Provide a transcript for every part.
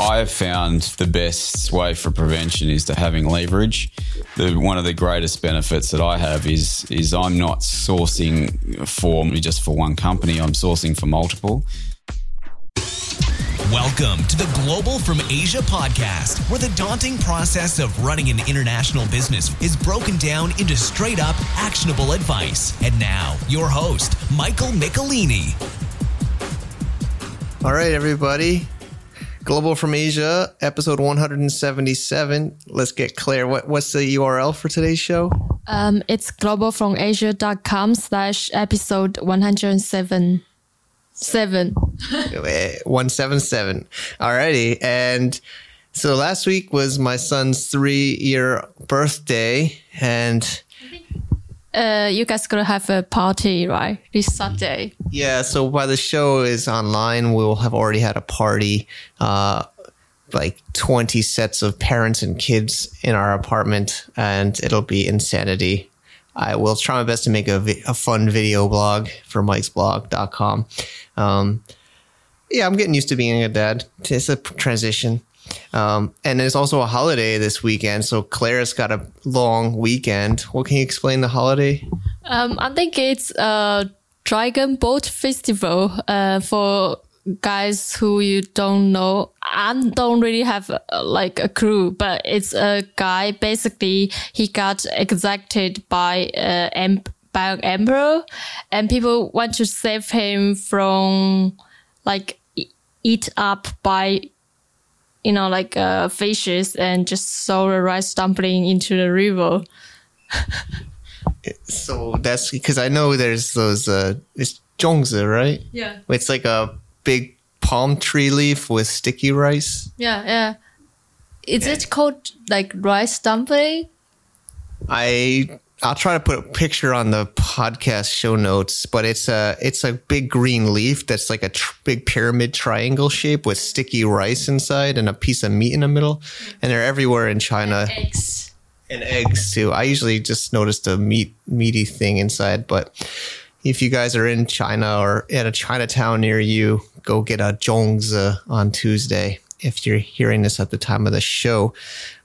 I have found the best way for prevention is to having leverage. The, one of the greatest benefits that I have is is I'm not sourcing for just for one company. I'm sourcing for multiple. Welcome to the Global from Asia podcast, where the daunting process of running an international business is broken down into straight up actionable advice. And now, your host, Michael Michelini. All right, everybody. Global from Asia, episode 177. Let's get clear. What, what's the URL for today's show? Um, it's globalfromasia.com slash episode 107. Seven. 177. Alrighty. And so last week was my son's three year birthday. And uh, you guys gonna have a party, right? This Saturday. Yeah. So while the show is online, we'll have already had a party. Uh, like 20 sets of parents and kids in our apartment, and it'll be insanity. I will try my best to make a, vi- a fun video blog for mikesblog.com. Um, yeah, I'm getting used to being a dad. It's a transition. Um, and there's also a holiday this weekend. So Claire's got a long weekend. What can you explain the holiday? Um, I think it's a Dragon Boat Festival uh, for guys who you don't know. I don't really have uh, like a clue, but it's a guy. Basically, he got executed by uh, by an emperor, and people want to save him from like eat up by you know like uh, fishes and just throw the rice dumpling into the river. So that's because I know there's those, uh, it's zongzi, right? Yeah. It's like a big palm tree leaf with sticky rice. Yeah, yeah. Is it called like rice dumpling? I I'll try to put a picture on the podcast show notes, but it's a it's a big green leaf that's like a tr- big pyramid triangle shape with sticky rice inside and a piece of meat in the middle, and they're everywhere in China Eggs. and eggs too. I usually just notice the meat meaty thing inside, but if you guys are in China or at a Chinatown near you, go get a zongzi on Tuesday. If you're hearing this at the time of the show.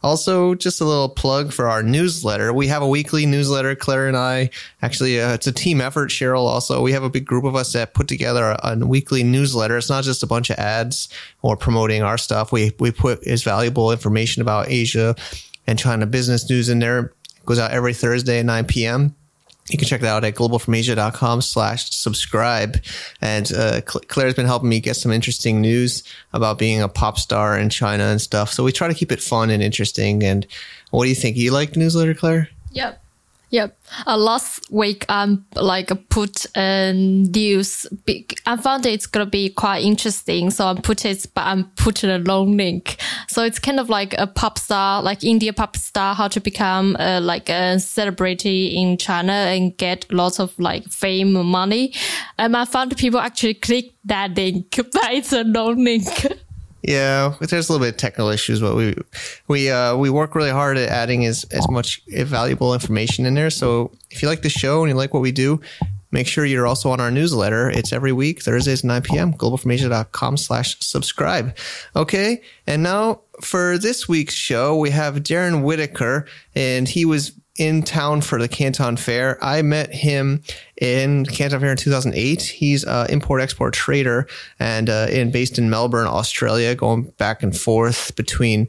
Also, just a little plug for our newsletter. We have a weekly newsletter. Claire and I, actually, uh, it's a team effort. Cheryl also, we have a big group of us that put together a, a weekly newsletter. It's not just a bunch of ads or promoting our stuff. We we put is valuable information about Asia and China business news in there. It goes out every Thursday at 9 p.m. You can check that out at globalfromasia.com slash subscribe. And uh, Claire's been helping me get some interesting news about being a pop star in China and stuff. So we try to keep it fun and interesting. And what do you think? You like the newsletter, Claire? Yep. Yep. Uh, last week, I um, like put a news. Big, I found it's gonna be quite interesting, so I put it, but I'm put a long link. So it's kind of like a pop star, like India pop star, how to become uh, like a celebrity in China and get lots of like fame, money. And I found people actually click that link, but it's a long link. Yeah, there's a little bit of technical issues, but we we uh, we work really hard at adding as as much valuable information in there. So if you like the show and you like what we do, make sure you're also on our newsletter. It's every week, Thursdays, 9 p.m. globalfromasia.com slash subscribe. Okay. And now for this week's show, we have Darren Whitaker, and he was in town for the Canton Fair. I met him in Canton Fair in 2008. He's an import export trader and uh, in based in Melbourne, Australia, going back and forth between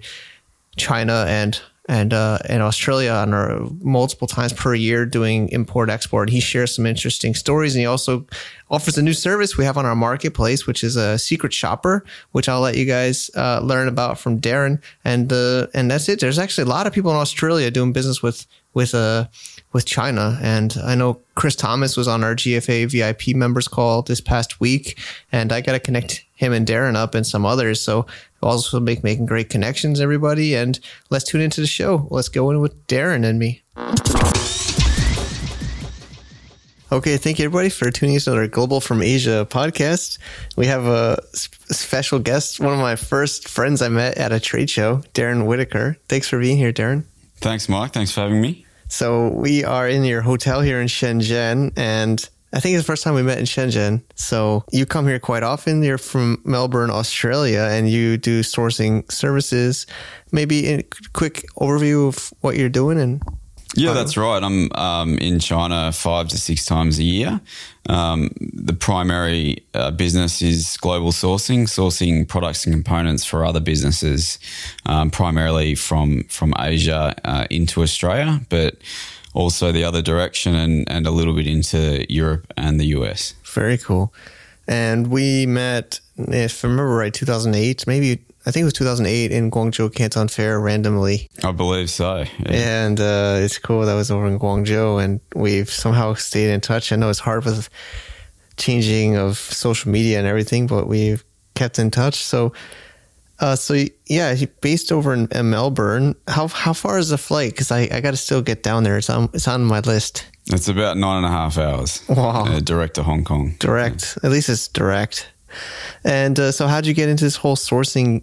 China and and uh, and Australia on our multiple times per year doing import export. He shares some interesting stories, and he also offers a new service we have on our marketplace, which is a secret shopper, which I'll let you guys uh, learn about from Darren. And uh, and that's it. There's actually a lot of people in Australia doing business with with uh with China, and I know Chris Thomas was on our GFA VIP members call this past week, and I got to connect him and Darren up and some others. So also make making great connections, everybody. And let's tune into the show. Let's go in with Darren and me. Okay, thank you everybody for tuning in to our Global from Asia podcast. We have a special guest, one of my first friends I met at a trade show, Darren Whitaker. Thanks for being here, Darren. Thanks, Mark. Thanks for having me. So we are in your hotel here in Shenzhen, and I think it's the first time we met in Shenzhen. So you come here quite often. You're from Melbourne, Australia, and you do sourcing services. Maybe a quick overview of what you're doing and Yeah, that's right. I'm um, in China five to six times a year. Um, the primary uh, business is global sourcing, sourcing products and components for other businesses, um, primarily from from Asia uh, into Australia, but also the other direction and, and a little bit into Europe and the US. Very cool. And we met, if I remember right, 2008, maybe, I think it was 2008 in Guangzhou Canton Fair randomly. I believe so. Yeah. And uh, it's cool that was over in Guangzhou and we've somehow stayed in touch. I know it's hard with changing of social media and everything, but we've kept in touch. So, uh, so yeah, based over in, in Melbourne. How how far is the flight? Because I, I got to still get down there. It's on it's on my list. It's about nine and a half hours. Wow. Uh, direct to Hong Kong. Direct. At least it's direct. And uh, so, how'd you get into this whole sourcing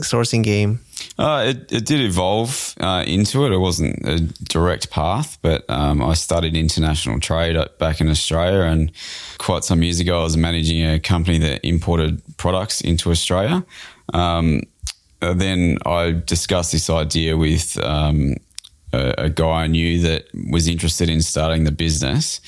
sourcing game? Uh, it, it did evolve uh, into it. It wasn't a direct path, but um, I studied international trade back in Australia. And quite some years ago, I was managing a company that imported products into Australia. Um, uh, then I discussed this idea with um, a, a, guy I knew that was interested in starting the business.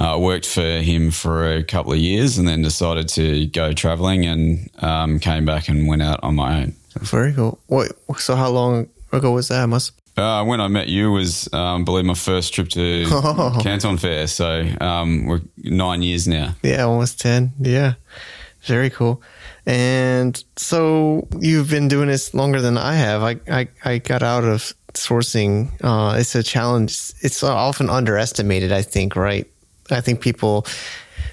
I uh, worked for him for a couple of years and then decided to go traveling and um, came back and went out on my own. Very cool. What, so, how long ago was that? Must uh, when I met you was, um, I believe, my first trip to oh. Canton Fair. So um, we're nine years now. Yeah, almost ten. Yeah, very cool. And so you've been doing this longer than I have. I I, I got out of sourcing. Uh, it's a challenge. It's often underestimated. I think. Right. I think people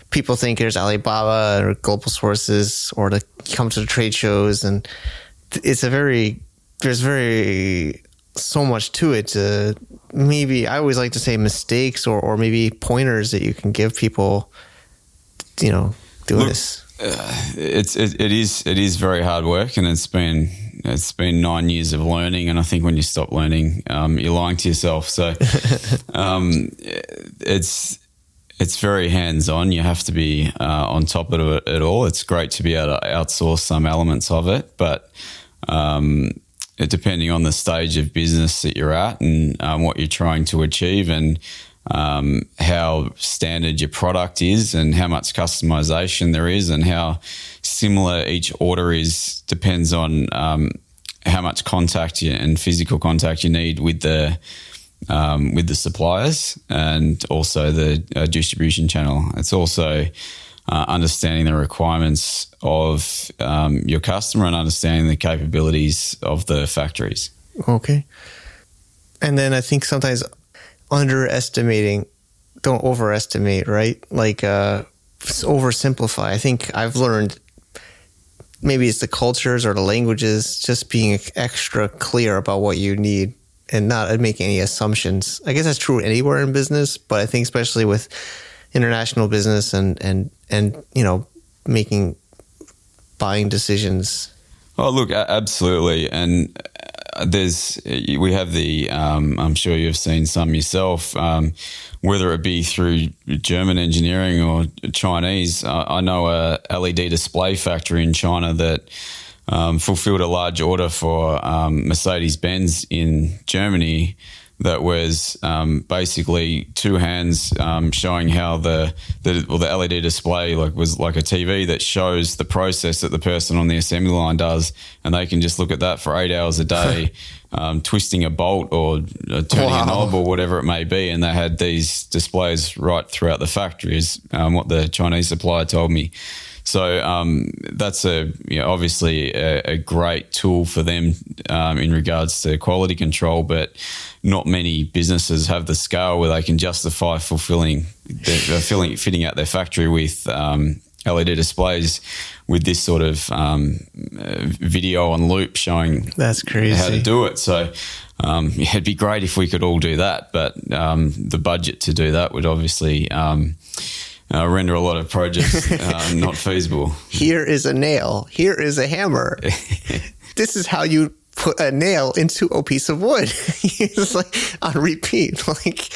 people think there's Alibaba or global sources or to come to the trade shows and it's a very there's very so much to it. Uh, maybe I always like to say mistakes or or maybe pointers that you can give people. You know, doing Look, this. Uh, it's it, it is it is very hard work, and it's been it's been nine years of learning. And I think when you stop learning, um, you're lying to yourself. So um, it's it's very hands on. You have to be uh, on top of it at all. It's great to be able to outsource some elements of it, but um, depending on the stage of business that you're at and um, what you're trying to achieve and um, how standard your product is and how much customization there is and how similar each order is depends on um, how much contact you, and physical contact you need with the um, with the suppliers and also the uh, distribution channel. It's also uh, understanding the requirements of um, your customer and understanding the capabilities of the factories. Okay. And then I think sometimes underestimating, don't overestimate, right? Like uh, oversimplify. I think I've learned maybe it's the cultures or the languages, just being extra clear about what you need and not make any assumptions. I guess that's true anywhere in business, but I think especially with international business and and and you know making buying decisions. Oh, look, absolutely, and uh, there's we have the um, I'm sure you've seen some yourself, um, whether it be through German engineering or Chinese. Uh, I know a LED display factory in China that um, fulfilled a large order for um, Mercedes Benz in Germany that was um, basically two hands um, showing how the the, well, the LED display like was like a TV that shows the process that the person on the assembly line does, and they can just look at that for eight hours a day, um, twisting a bolt or uh, turning wow. a knob or whatever it may be. And they had these displays right throughout the factory, is um, what the Chinese supplier told me. So um, that's a you know, obviously a, a, great tool for them um, in regards to quality control, but not many businesses have the scale where they can justify fulfilling, filling, fitting out their factory with um, LED displays with this sort of um, uh, video on loop showing that's crazy how to do it. So. Um, yeah, it'd be great if we could all do that, but um, the budget to do that would obviously um, uh, render a lot of projects uh, not feasible. Here is a nail. Here is a hammer. this is how you put a nail into a piece of wood. it's like on repeat. Like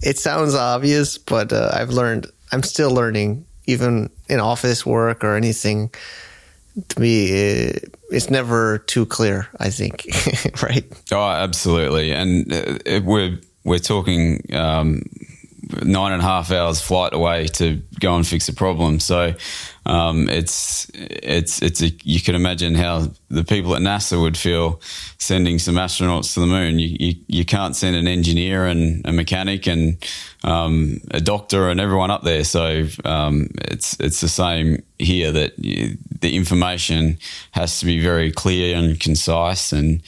it sounds obvious, but uh, I've learned I'm still learning, even in office work or anything. To me, it, it's never too clear. I think, right? Oh, absolutely. And uh, it, we're we're talking um, nine and a half hours flight away to go and fix a problem. So um, it's it's it's a, you can imagine how the people at NASA would feel sending some astronauts to the moon. You you, you can't send an engineer and a mechanic and um, a doctor and everyone up there. So um, it's it's the same here that you, the information has to be very clear and concise and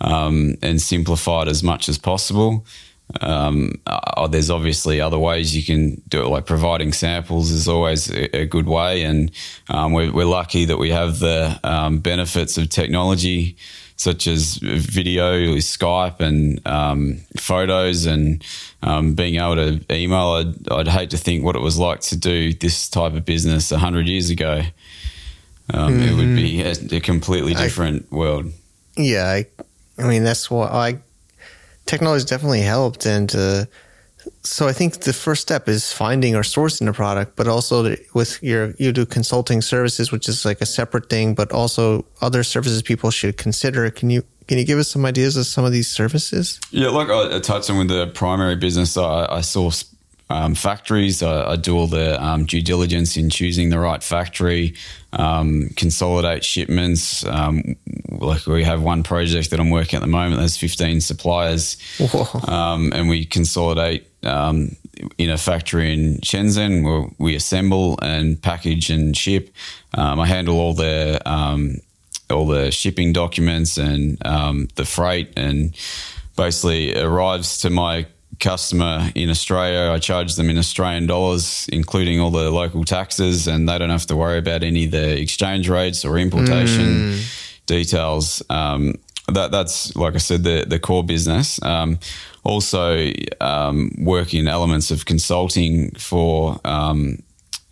um, and simplified as much as possible. Um, uh, there's obviously other ways you can do it, like providing samples is always a, a good way. And um, we're, we're, lucky that we have the um, benefits of technology, such as video, Skype, and um, photos, and um, being able to email. I'd, I'd, hate to think what it was like to do this type of business 100 years ago. Mm-hmm. It would be a, a completely different I, world. Yeah. I, I mean, that's what I technology has definitely helped. And uh, so I think the first step is finding or sourcing a product, but also with your, you do consulting services, which is like a separate thing, but also other services people should consider. Can you, can you give us some ideas of some of these services? Yeah, like I touched on with the primary business, I, I source um, factories. I, I, do all the um, due diligence in choosing the right factory, um, consolidate shipments. Um, like we have one project that I'm working at the moment. There's 15 suppliers, um, and we consolidate um, in a factory in Shenzhen where we assemble and package and ship. I handle all the all the shipping documents and the freight and basically arrives to my customer in Australia. I charge them in Australian dollars, including all the local taxes, and they don't have to worry about any of the exchange rates or importation mm. details. Um, that that's like I said, the the core business. Um, also, um, work in elements of consulting for um,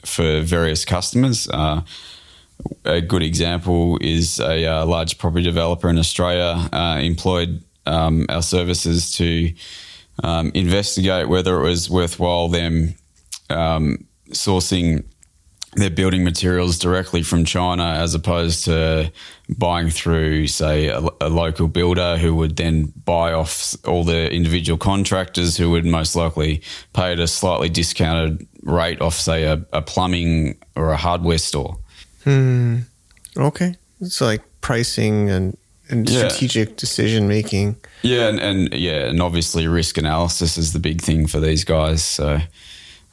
for various customers. Uh, a good example is a, a, uh, large property developer in Australia uh, employed um, our services to um, investigate whether it was worthwhile them um, sourcing their building materials directly from China as opposed to buying through, say, a, a, local builder who would then buy off all the individual contractors who would most likely pay at a slightly discounted rate off, say, a, a plumbing or a hardware store. Hmm. Okay. It's like pricing and and yeah. strategic decision making. Yeah, and, and, yeah, and obviously risk analysis is the big thing for these guys. So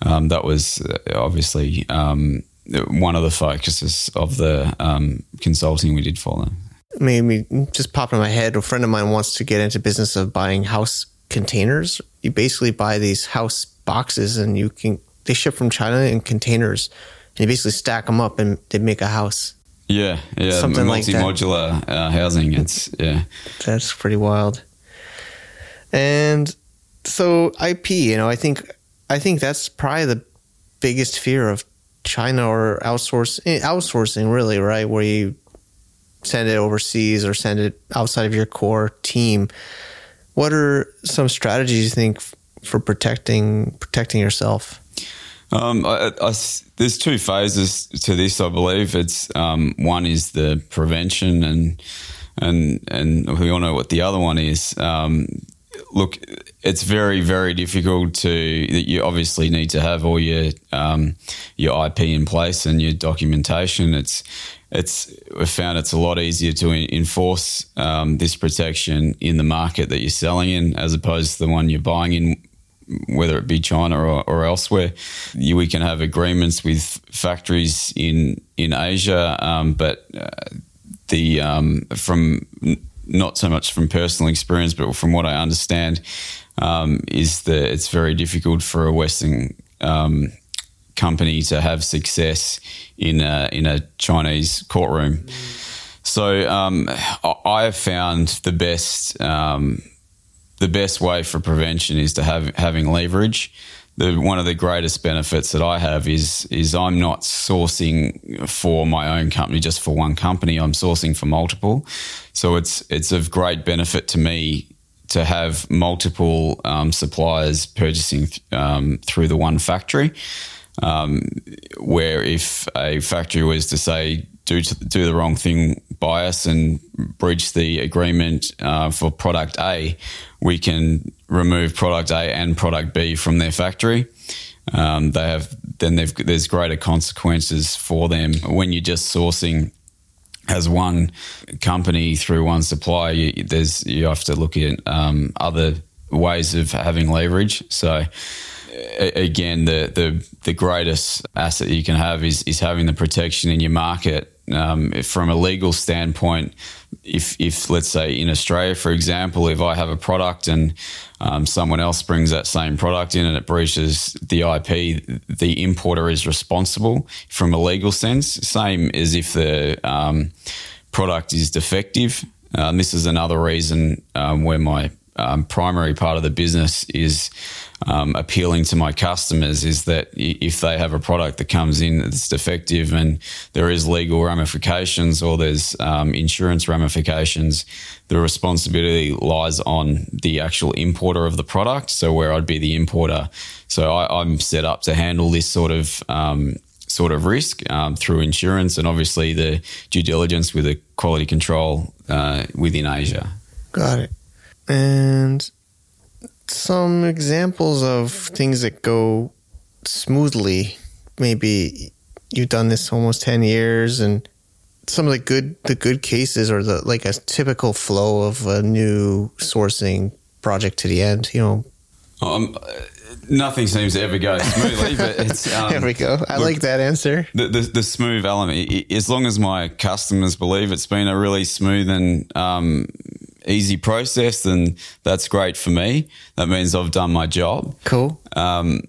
um, that was uh, obviously um, one of the focuses of the um, consulting we did for them. Maybe just popped in my head. A friend of mine wants to get into business of buying house containers. You basically buy these house boxes, and you can they ship from China in containers, and you basically stack them up and they make a house. Yeah, yeah, something multi-modular like uh, housing. It's yeah, that's pretty wild. And so IP, you know, I think I think that's probably the biggest fear of China or outsource eh, outsourcing, really, right? Where you send it overseas or send it outside of your core team. What are some strategies you think for protecting protecting yourself? Um, I, I, there's two phases to this, I believe. It's um, one is the prevention, and and and we all know what the other one is. Um, look, it's very very difficult to. You obviously need to have all your um, your IP in place and your documentation. It's it's we found it's a lot easier to enforce um, this protection in the market that you're selling in, as opposed to the one you're buying in whether it be China or, or elsewhere. We can have agreements with factories in in Asia, um, but uh, the um, from not so much from personal experience, but from what I understand, um, is that it's very difficult for a Western um, company to have success in a, in a Chinese courtroom. So um, I have found the best um, the best way for prevention is to have having leverage. The, one of the greatest benefits that I have is is I'm not sourcing for my own company just for one company. I'm sourcing for multiple, so it's it's of great benefit to me to have multiple um, suppliers purchasing um, through the one factory. Um, where if a factory was to say do do the wrong thing by us and breach the agreement uh, for product A, we can remove product A and product B from their factory. Um, they have then there's greater consequences for them when you're just sourcing as one company through one supplier. You, there's you have to look at um, other ways of having leverage. So again, the, the the greatest asset you can have is is having the protection in your market. Um, from a legal standpoint, if if let's say in Australia, for example, if I have a product and um, someone else brings that same product in and it breaches the IP, the importer is responsible from a legal sense. Same as if the um, product is defective. Um, this is another reason um, where my um, primary part of the business is um, appealing to my customers is that if they have a product that comes in that's defective and there is legal ramifications or there's um, insurance ramifications, the responsibility lies on the actual importer of the product. So where I'd be the importer, so I, am set up to handle this sort of um, sort of risk um, through insurance and obviously the due diligence with the quality control uh, within Asia. Got it. And some examples of things that go smoothly. Maybe you've done this almost 10 years and some of the good the good cases or the like a typical flow of a new sourcing project to the end, you know. Um, nothing seems to ever go smoothly, but it's um, there we go. I look, like that answer. The, the, the smooth element, as long as my customers believe it's been a really smooth and um, easy process, then that's great for me. That means I've done my job. Cool. Um,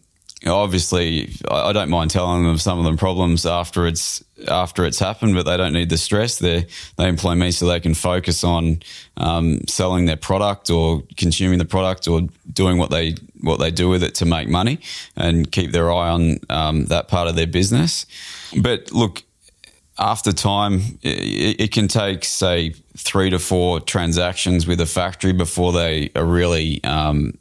obviously, I don't mind telling them some of the problems after it's after it's happened, but they don't need the stress. They they employ me so they can focus on um, selling their product or consuming the product or doing what they what they do with it to make money and keep their eye on um, that part of their business. But look, after time, it, it, can take say three to four transactions with a factory before they are really um,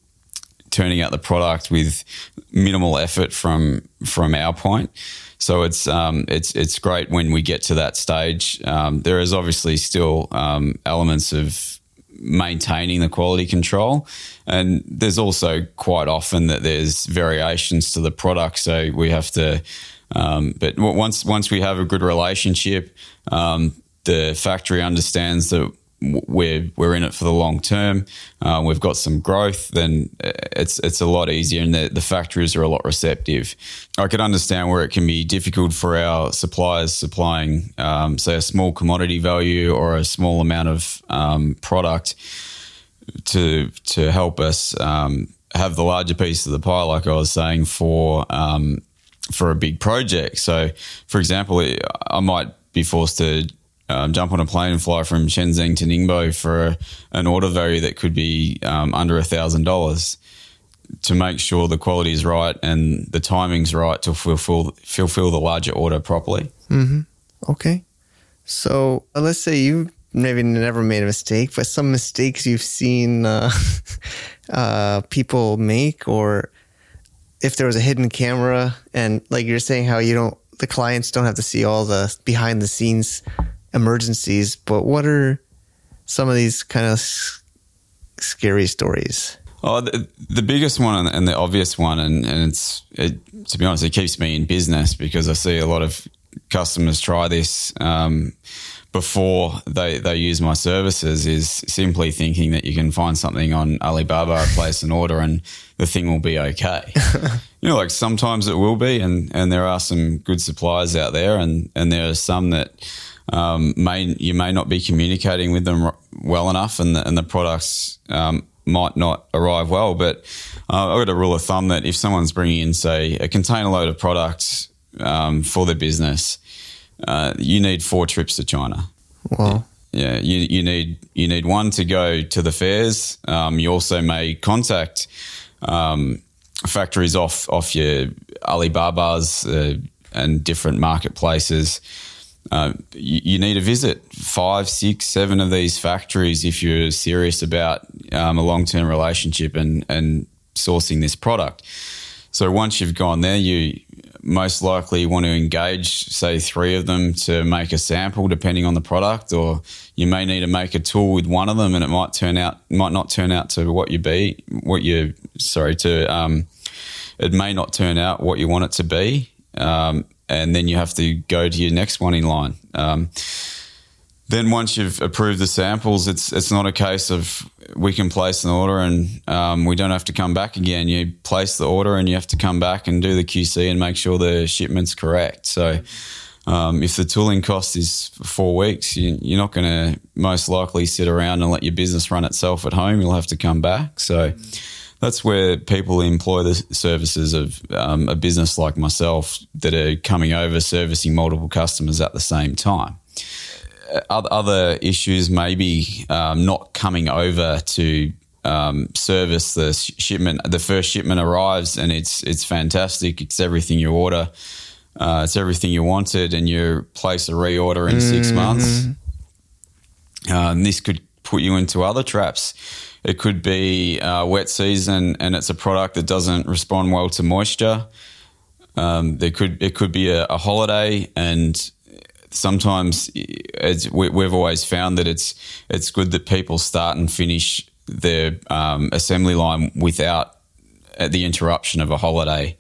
turning out the product with minimal effort from from our point. So it's um, it's it's great when we get to that stage. Um, there is obviously still um, elements of maintaining the quality control, and there's also quite often that there's variations to the product. So we have to um, but once once we have a good relationship, um, the factory understands that we're we're in it for the long term. Uh, we've got some growth, then it's it's a lot easier, and the, the factories are a lot receptive. I can understand where it can be difficult for our suppliers supplying, um, say, a small commodity value or a small amount of um, product to to help us um, have the larger piece of the pie, like I was saying for um, for a big project. So, for example, I might be forced to um, jump on a plane and fly from Shenzhen to Ningbo for a, an order value that could be um, under a thousand dollars to make sure the quality is right and the timing's right to fulfill fulfill the larger order properly. Mm-hmm. Okay, so uh, let's say you maybe never made a mistake, but some mistakes you've seen uh, uh, people make or if there was a hidden camera and like you're saying how you don't the clients don't have to see all the behind the scenes emergencies but what are some of these kind of scary stories Oh, the, the, biggest one and the obvious one, and, and it's it, to be honest, it keeps me in business because I see a lot of customers try this um, before they, they use my services is simply thinking that you can find something on Alibaba, place an order, and the thing will be okay. you know, like sometimes it will be, and, and there are some good suppliers out there, and, and there are some that um, may you may not be communicating with them well enough, and the, and the products um, might not arrive well. But uh, I've got a rule of thumb that if someone's bringing in, say, a container load of products um, for their business, uh, you need four trips to China. Wow. Yeah, you, you need you need one to go to the fairs. Um, you also may contact um, factories off off your Alibabas uh, and different marketplaces. Uh, you, you, need to visit five, six, seven of these factories if you're serious about um, a long term relationship and and sourcing this product. So once you've gone there, you most likely want to engage, say, three of them to make a sample, depending on the product, or you may need to make a tool with one of them, and it might turn out might not turn out to what you be, what you sorry to. Um, it may not turn out what you want it to be, um, and then you have to go to your next one in line. Um, then once you've approved the samples, it's it's not a case of we can place an order and um, we don't have to come back again. You place the order and you have to come back and do the QC and make sure the shipment's correct. So. Um, if the tooling cost is four weeks, you, you're not going to most likely sit around and let your business run itself at home. You'll have to come back. So that's where people employ the services of um, a business like myself that are coming over servicing multiple customers at the same time other issues maybe um, not coming over to um, service the shipment. The first shipment arrives and it's it's fantastic. It's everything you order. Uh, it's everything you wanted, and you place a reorder in mm-hmm. six months. Uh, and this could put you into other traps. It could be uh, wet season, and it's a product that doesn't respond well to moisture. Um, there could it could be a, a holiday, and sometimes we, have always found that it's it's good that people start and finish their um, assembly line without uh, the interruption of a holiday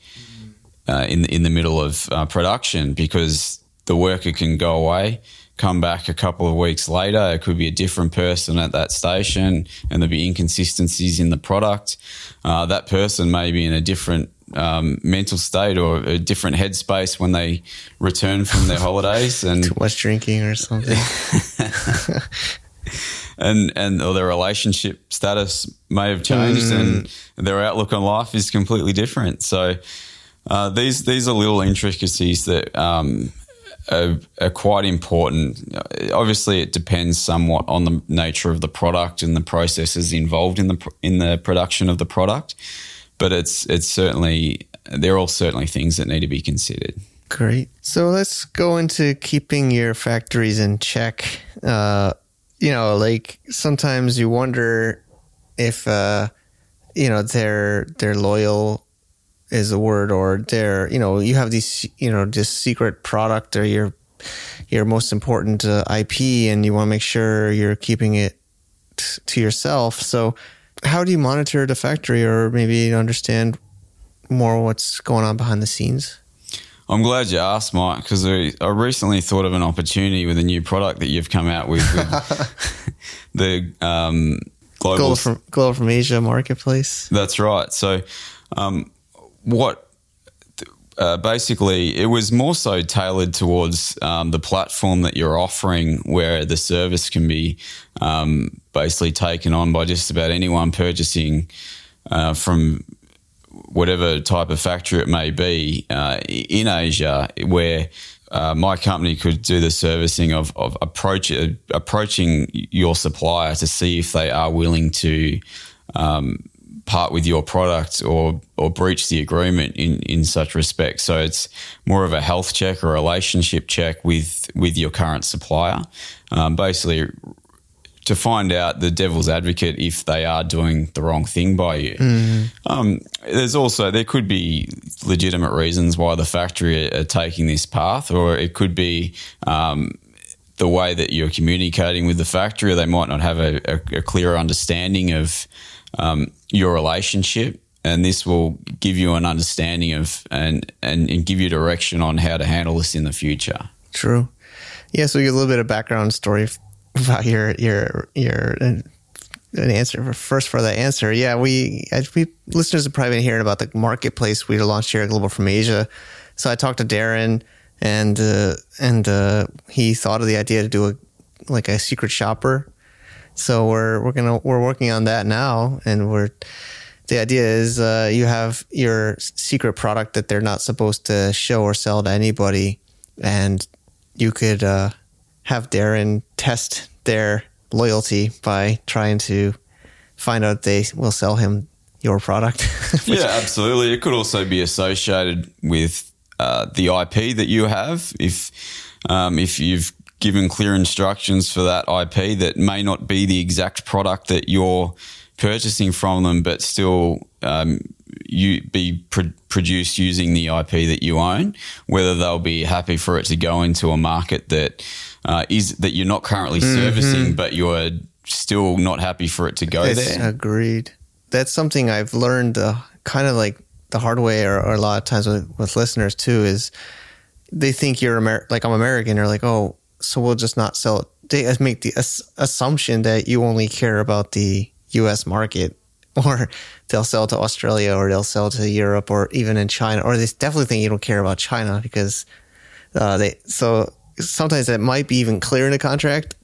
uh, in in the middle of uh, production because the worker can go away, come back a couple of weeks later. It could be a different person at that station, and there'll be inconsistencies in the product. Uh, that person may be in a different um, mental state or a different headspace when they return from their holidays and too much drinking or something. and and or their relationship status may have changed mm. and their outlook on life is completely different. So uh, these these are little intricacies that um, are, are, quite important. Obviously, it depends somewhat on the nature of the product and the processes involved in the in the production of the product but it's it's certainly they're all certainly things that need to be considered. Great. So let's go into keeping your factories in check. Uh, you know, like sometimes you wonder if uh, you know they're they're loyal is a word or they're you know you have these you know this secret product or your your most important uh, IP and you want to make sure you're keeping it t- to yourself. So how do you monitor the factory or maybe understand more what's going on behind the scenes? I'm glad you asked, Mike, because I recently thought of an opportunity with a new product that you've come out with, with the um, global, from, global from Asia marketplace. That's right. So, um, what uh, basically it was more so tailored towards um, the platform that you're offering, where the service can be um, basically taken on by just about anyone purchasing uh, from whatever type of factory it may be uh, in Asia, where uh, my company could do the servicing of, of approach, uh, approaching your supplier to see if they are willing to um, part with your product or or breach the agreement in in such respect. So it's more of a health check or relationship check with with your current supplier, um, basically to find out the devil's advocate if they are doing the wrong thing by you. Mm. Um, there's also there could be legitimate reasons why the factory are, are taking this path, or it could be. Um, the way that you're communicating with the factory, they might not have a, a, a clear understanding of um, your relationship and this will give you an understanding of and, and, and give you direction on how to handle this in the future. True. Yeah, so you a little bit of background story about your your your an answer first for the answer. Yeah, we we listeners have probably been hearing about the marketplace we launched here at Global from Asia. So I talked to Darren and uh, and uh, he thought of the idea to do a like a secret shopper so we're we're gonna we're working on that now, and we're the idea is uh, you have your secret product that they're not supposed to show or sell to anybody, and you could uh, have Darren test their loyalty by trying to find out they will sell him your product. yeah, absolutely. It could also be associated with uh, the IP that you have. If um, if you've given clear instructions for that IP that may not be the exact product that you're purchasing from them, but still um, you be pr- produced using the IP that you own, whether they'll be happy for it to go into a market that uh, is that you're not currently servicing, but you're still not happy for it to go It's- there. Agreed. That's something I've learned uh, kind of like the hard way, or, or a lot of times with, with listeners too, is they think you're Amer- like I'm American. They're like, oh, so we'll just not sell it. They uh, make the ass- assumption that you only care about the U.S. market, or they'll sell to Australia, or they'll sell to Europe, or even in China, or they definitely think you don't care about China because uh, they. So sometimes that might be even clear in the contract,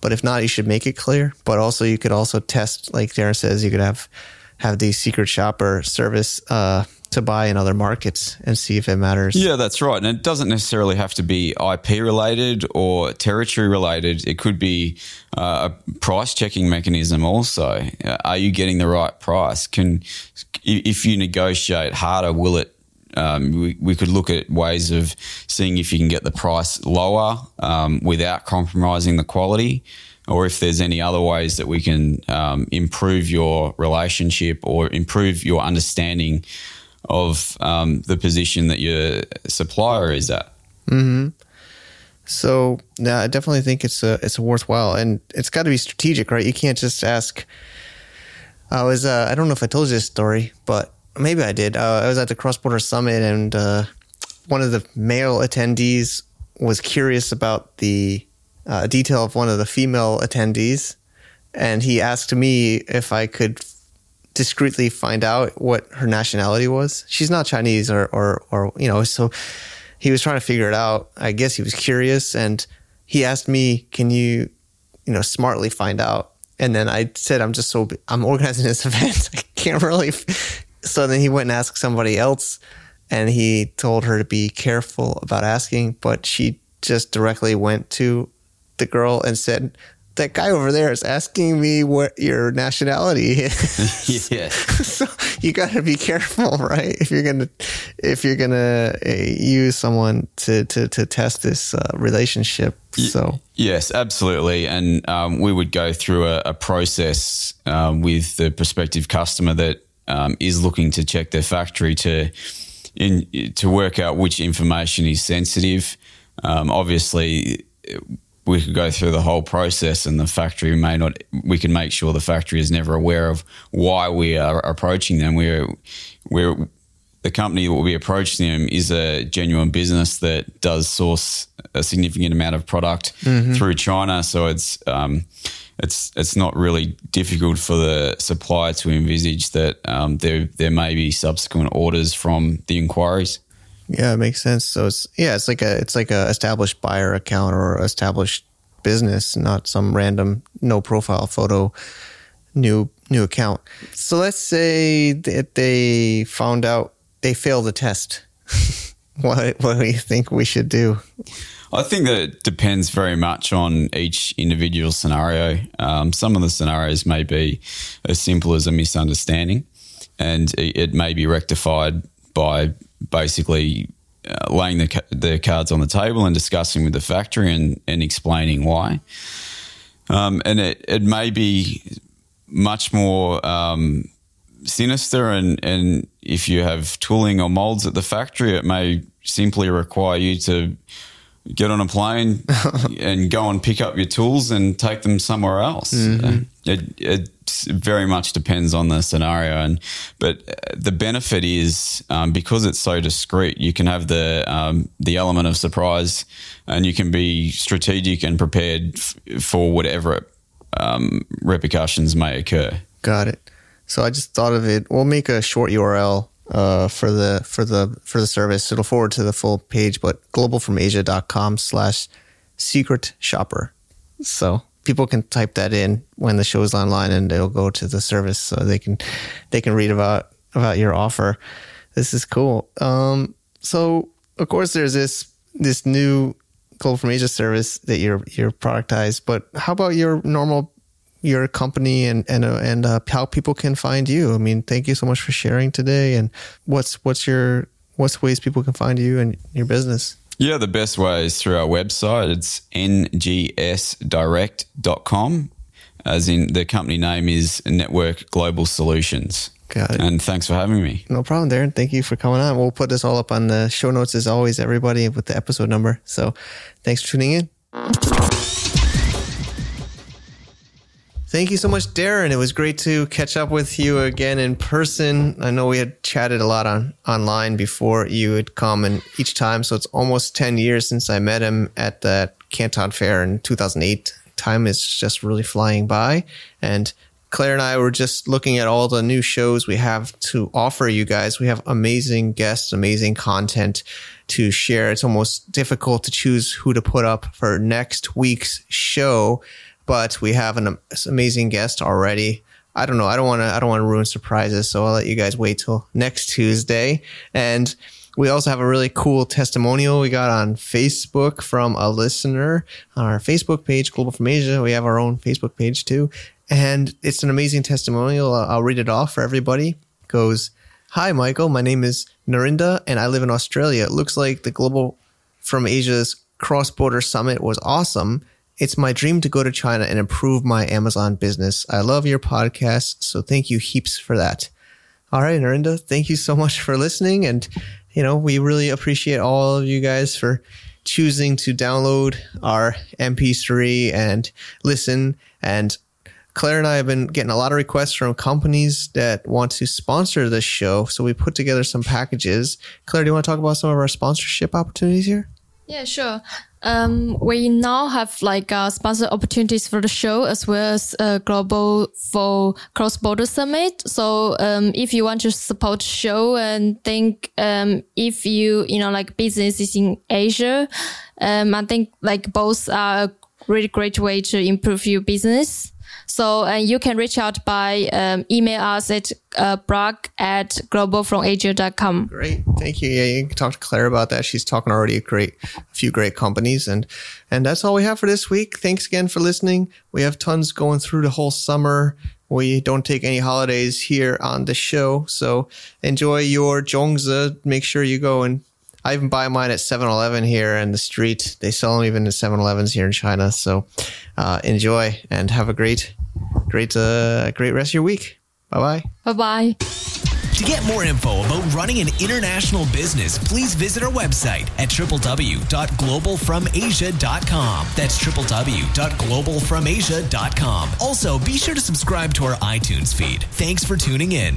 but if not, you should make it clear. But also, you could also test, like Darren says, you could have have the secret shopper service uh, to buy in other markets and see if it matters. Yeah, that's right. And it doesn't necessarily have to be IP related or territory related. It could be uh, a price checking mechanism also. Uh, Are you getting the right price? Can if you negotiate harder, will it? Um, we, we could look at ways of seeing if you can get the price lower um, without compromising the quality, or if there's any other ways that we can um, improve your relationship or improve your understanding of um, the position that your supplier is at. So yeah, I definitely think it's a it's a worthwhile, and it's got to be strategic, right? You can't just ask. I was uh, I don't know if I told you this story, but maybe I did. Uh, I was at the Cross Border Summit, and uh, one of the male attendees was curious about the uh, detail of one of the female attendees, and he asked me if I could discreetly find out what her nationality was. She's not Chinese or or or you know, so he was trying to figure it out. I guess he was curious and he asked me, "Can you, you know, smartly find out?" And then I said, "I'm just so I'm organizing this event. I can't really." f-" So then he went and asked somebody else, and he told her to be careful about asking, but she just directly went to the girl and said, "That guy over there is asking me what your nationality is." Yeah. so you got to be careful, right? If you're gonna if you're gonna uh, use someone to to to test this uh, relationship. So Yes, absolutely. And um, we would go through a, a process um, with the prospective customer that um, is looking to check their factory to in to work out which information is sensitive. Um, obviously, we could go through the whole process, and the factory may not. We can make sure the factory is never aware of why we are approaching them. We're we're the company that will be approaching them is a genuine business that does source a significant amount of product through China. So it's um, it's it's not really difficult for the supplier to envisage that um, there there may be subsequent orders from the inquiries. Yeah, it makes sense. So it's yeah, it's like a it's like a established buyer account or established business, not some random no profile photo new new account. So let's say that they found out they failed the test. what what do you think we should do? I think that it depends very much on each individual scenario. Um, some of the scenarios may be as simple as a misunderstanding, and it, it may be rectified by basically uh, laying the, the cards on the table and discussing with the factory and, and explaining why. Um, and it, it may be much more um, sinister and, and if you have tooling or molds at the factory, it may simply require you to get on a plane and go and pick up your tools and take them somewhere else. Uh, It, it very much depends on the scenario, and but uh, the benefit is um, because it's so discreet, you can have the um, the element of surprise, and you can be strategic and prepared f- for whatever um, repercussions may occur. Got it. So I just thought of it. We'll make a short URL uh, for the for the for the service. It'll forward to the full page, but globalfromasia.com slash secret shopper. So people can type that in when the show's online and it'll go to the service so they can they can read about about your offer. This is cool. Um, so of course there's this this new Global from Asia service that you're you're productized, but how about your normal your company and and uh, and uh, how people can find you. I mean, thank you so much for sharing today. And what's what's your what's ways people can find you and your business? Yeah, the best way is through our website. It's ngsdirect.com, as in the company name is Network Global Solutions. Got it. And thanks for having me. No problem, Darren. Thank you for coming on. We'll put this all up on the show notes as always, everybody, with the episode number. So thanks for tuning in. Thank you so much, Darren. It was great to catch up with you again in person. I know we had chatted a lot on online before you had come, and each time, so it's almost 10 years since I met him at that Canton Fair in 2008. Time is just really flying by. And Claire and I were just looking at all the new shows we have to offer you guys. We have amazing guests, amazing content to share. It's almost difficult to choose who to put up for next week's show, but we have an amazing guest already. I don't know. I don't want to. I don't want to ruin surprises, so I'll let you guys wait till next Tuesday. And we also have a really cool testimonial we got on Facebook from a listener on our Facebook page, Global from Asia. We have our own Facebook page too. And it's an amazing testimonial. I'll read it off for everybody. It goes, Hi, Michael. My name is Narinda and I live in Australia. It looks like the Global from Asia's cross border summit was awesome. It's my dream to go to China and improve my Amazon business. I love your podcast. So thank you heaps for that. All right, Narinda, thank you so much for listening. And, you know, we really appreciate all of you guys for choosing to download our MP3 and listen. And Claire and I have been getting a lot of requests from companies that want to sponsor this show. So we put together some packages. Claire, do you want to talk about some of our sponsorship opportunities here? Yeah, sure. Um, we now have like uh, sponsor opportunities for the show as well as uh, global for cross border summit. So um, if you want to support show and think um, if you you know like businesses in Asia, um, I think like both are a really great way to improve your business. So you can reach out by um, email us at uh, blog at globalfromasia.com. Great. Thank you. Yeah, you can talk to Claire about that. She's talking already a great, a few great companies. And, and that's all we have for this week. Thanks again for listening. We have tons going through the whole summer. We don't take any holidays here on the show. So enjoy your zongzi. Make sure you go and I even buy mine at 7 Eleven here in the street. They sell them even at 7 Elevens here in China. So uh, enjoy and have a great, great, uh, great rest of your week. Bye bye. Bye bye. To get more info about running an international business, please visit our website at www.globalfromasia.com. That's www.globalfromasia.com. Also, be sure to subscribe to our iTunes feed. Thanks for tuning in.